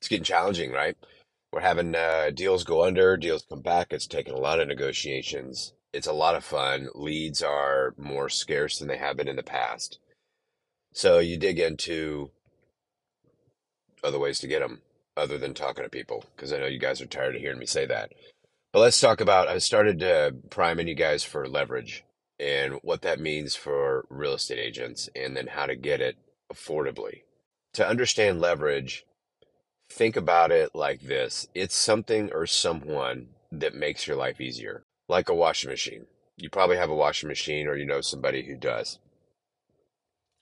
It's getting challenging, right? We're having uh, deals go under, deals come back. It's taken a lot of negotiations. It's a lot of fun. Leads are more scarce than they have been in the past. So you dig into other ways to get them other than talking to people because I know you guys are tired of hearing me say that. But let's talk about I started uh, priming you guys for leverage and what that means for real estate agents and then how to get it affordably. To understand leverage, think about it like this it's something or someone that makes your life easier, like a washing machine. You probably have a washing machine or you know somebody who does.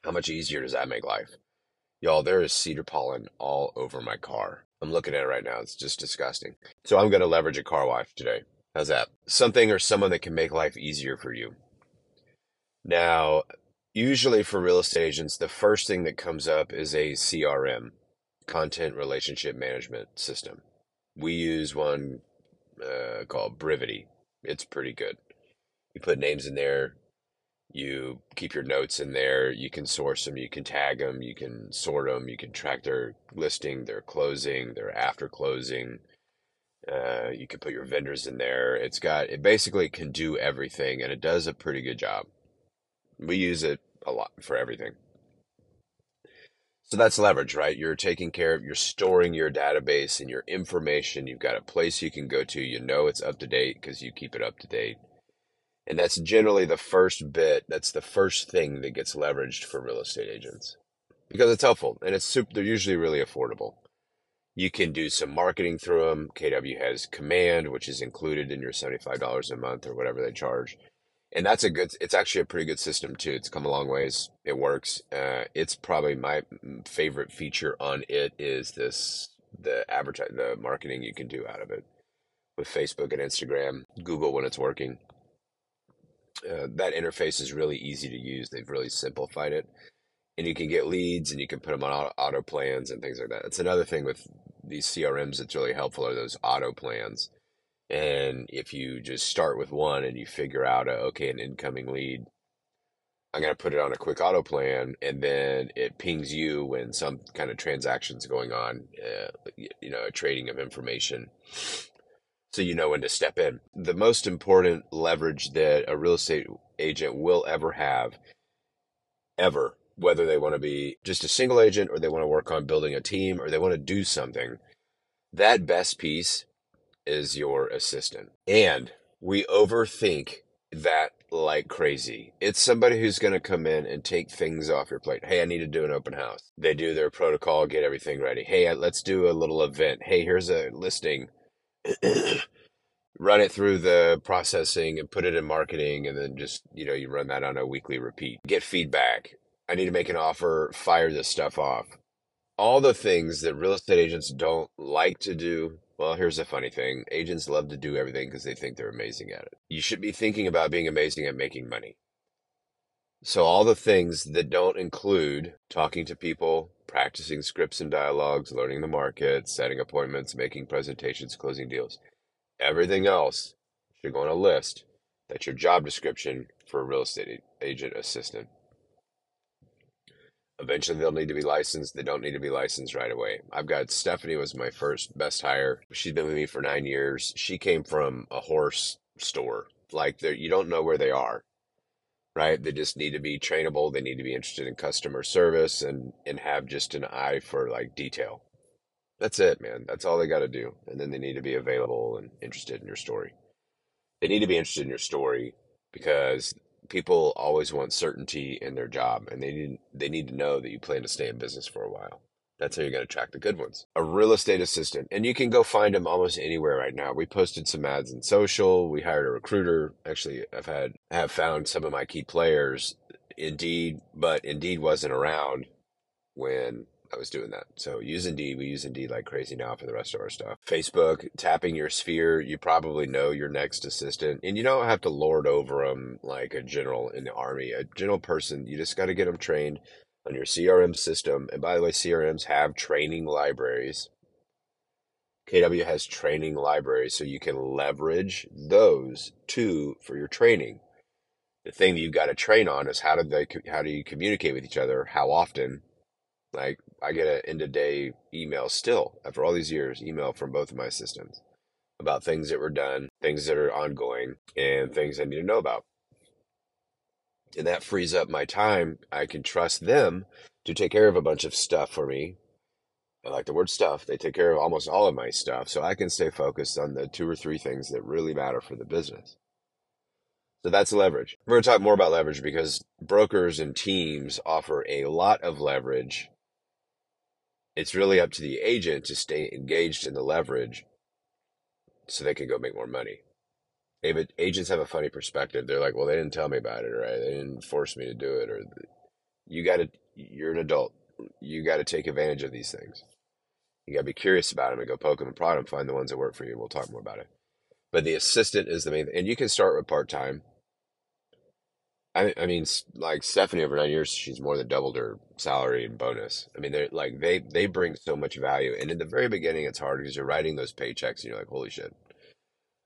How much easier does that make life? Y'all, there is cedar pollen all over my car. I'm looking at it right now. It's just disgusting. So I'm going to leverage a car wash today. How's that? Something or someone that can make life easier for you. Now, usually for real estate agents, the first thing that comes up is a CRM, content relationship management system. We use one uh, called Brivity. It's pretty good. You put names in there, you keep your notes in there, you can source them, you can tag them, you can sort them, you can track their listing, their closing, their after closing. Uh, you can put your vendors in there. It's got, it basically can do everything and it does a pretty good job. We use it a lot for everything. So that's leverage, right? You're taking care of, you're storing your database and your information. You've got a place you can go to. You know it's up to date because you keep it up to date. And that's generally the first bit. That's the first thing that gets leveraged for real estate agents because it's helpful and it's super, they're usually really affordable. You can do some marketing through them. KW has Command, which is included in your $75 a month or whatever they charge and that's a good it's actually a pretty good system too. It's come a long ways. It works. Uh, it's probably my favorite feature on it is this the advertise the marketing you can do out of it with facebook and instagram google when it's working. Uh, that interface is really easy to use. They've really simplified it. And you can get leads and you can put them on auto, auto plans and things like that. That's another thing with these crms that's really helpful are those auto plans and if you just start with one and you figure out, a, okay, an incoming lead, I'm going to put it on a quick auto plan, and then it pings you when some kind of transaction's going on, uh, you know, a trading of information. So you know when to step in. The most important leverage that a real estate agent will ever have, ever, whether they want to be just a single agent or they want to work on building a team or they want to do something, that best piece is your assistant. And we overthink that like crazy. It's somebody who's going to come in and take things off your plate. Hey, I need to do an open house. They do their protocol, get everything ready. Hey, uh, let's do a little event. Hey, here's a listing. run it through the processing and put it in marketing and then just, you know, you run that on a weekly repeat. Get feedback. I need to make an offer, fire this stuff off. All the things that real estate agents don't like to do well, here's the funny thing agents love to do everything because they think they're amazing at it. You should be thinking about being amazing at making money. So, all the things that don't include talking to people, practicing scripts and dialogues, learning the market, setting appointments, making presentations, closing deals, everything else should go on a list. That's your job description for a real estate agent assistant. Eventually, they'll need to be licensed. They don't need to be licensed right away. I've got Stephanie was my first best hire. She's been with me for nine years. She came from a horse store. Like you don't know where they are, right? They just need to be trainable. They need to be interested in customer service and and have just an eye for like detail. That's it, man. That's all they got to do. And then they need to be available and interested in your story. They need to be interested in your story because people always want certainty in their job and they need they need to know that you plan to stay in business for a while. That's how you're going to attract the good ones. A real estate assistant. And you can go find them almost anywhere right now. We posted some ads in social. We hired a recruiter. Actually, I've had have found some of my key players Indeed, but Indeed wasn't around when I was doing that. So use Indeed. We use Indeed like crazy now for the rest of our stuff. Facebook, tapping your sphere. You probably know your next assistant, and you don't have to lord over them like a general in the army. A general person, you just got to get them trained on your CRM system. And by the way, CRMs have training libraries. KW has training libraries, so you can leverage those too for your training. The thing that you've got to train on is how do they how do you communicate with each other, how often, Like I get an end of day email still after all these years, email from both of my assistants about things that were done, things that are ongoing, and things I need to know about. And that frees up my time. I can trust them to take care of a bunch of stuff for me. I like the word stuff. They take care of almost all of my stuff. So I can stay focused on the two or three things that really matter for the business. So that's leverage. We're going to talk more about leverage because brokers and teams offer a lot of leverage. It's really up to the agent to stay engaged in the leverage so they can go make more money. Agents have a funny perspective. They're like, well, they didn't tell me about it, right? They didn't force me to do it, or you got to, you're an adult. You got to take advantage of these things. You got to be curious about them and go poke them and prod them, find the ones that work for you. We'll talk more about it. But the assistant is the main, and you can start with part time. I, I mean, like Stephanie over nine years, she's more than doubled her salary and bonus. I mean, they're like they they bring so much value, and in the very beginning, it's hard because you're writing those paychecks, and you're like, holy shit,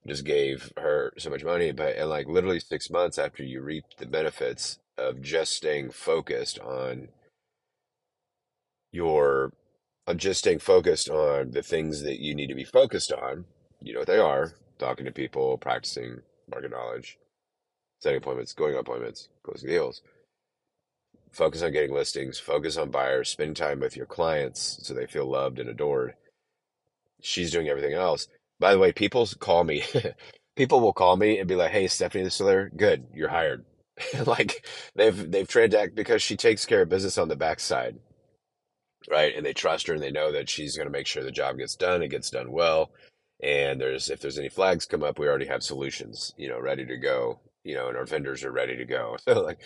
just gave her so much money. But and like literally six months after you reap the benefits of just staying focused on your, of just staying focused on the things that you need to be focused on. You know what they are: talking to people, practicing market knowledge, setting appointments, going on appointments, closing deals. Focus on getting listings, focus on buyers, spend time with your clients so they feel loved and adored. She's doing everything else. By the way, people call me, people will call me and be like, Hey, Stephanie, this is there. Good. You're hired. like they've, they've transacted because she takes care of business on the backside. Right. And they trust her and they know that she's going to make sure the job gets done. It gets done well. And there's, if there's any flags come up, we already have solutions, you know, ready to go you know, and our vendors are ready to go. So like,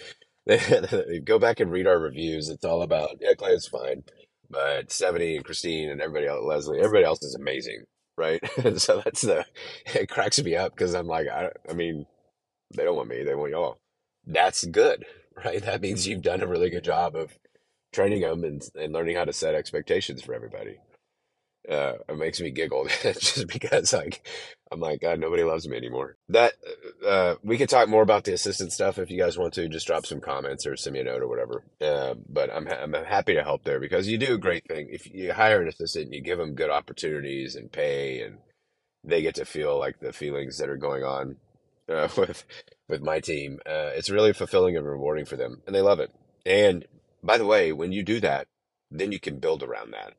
go back and read our reviews. It's all about yeah, Claire's fine, but Stephanie and Christine and everybody else, Leslie, everybody else is amazing, right? and so that's the it cracks me up because I'm like, I, I mean, they don't want me, they want y'all. That's good, right? That means you've done a really good job of training them and, and learning how to set expectations for everybody uh, it makes me giggle just because like I'm like God, nobody loves me anymore. That uh, we can talk more about the assistant stuff if you guys want to. Just drop some comments or send me a note or whatever. Uh, but I'm I'm happy to help there because you do a great thing. If you hire an assistant, and you give them good opportunities and pay, and they get to feel like the feelings that are going on uh, with with my team. Uh, it's really fulfilling and rewarding for them, and they love it. And by the way, when you do that, then you can build around that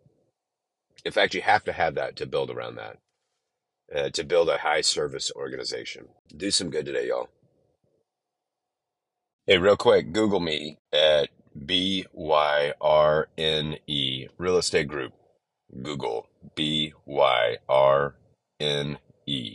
in fact, you have to have that to build around that, uh, to build a high service organization. Do some good today, y'all. Hey, real quick, Google me at B Y R N E Real Estate Group. Google B Y R N E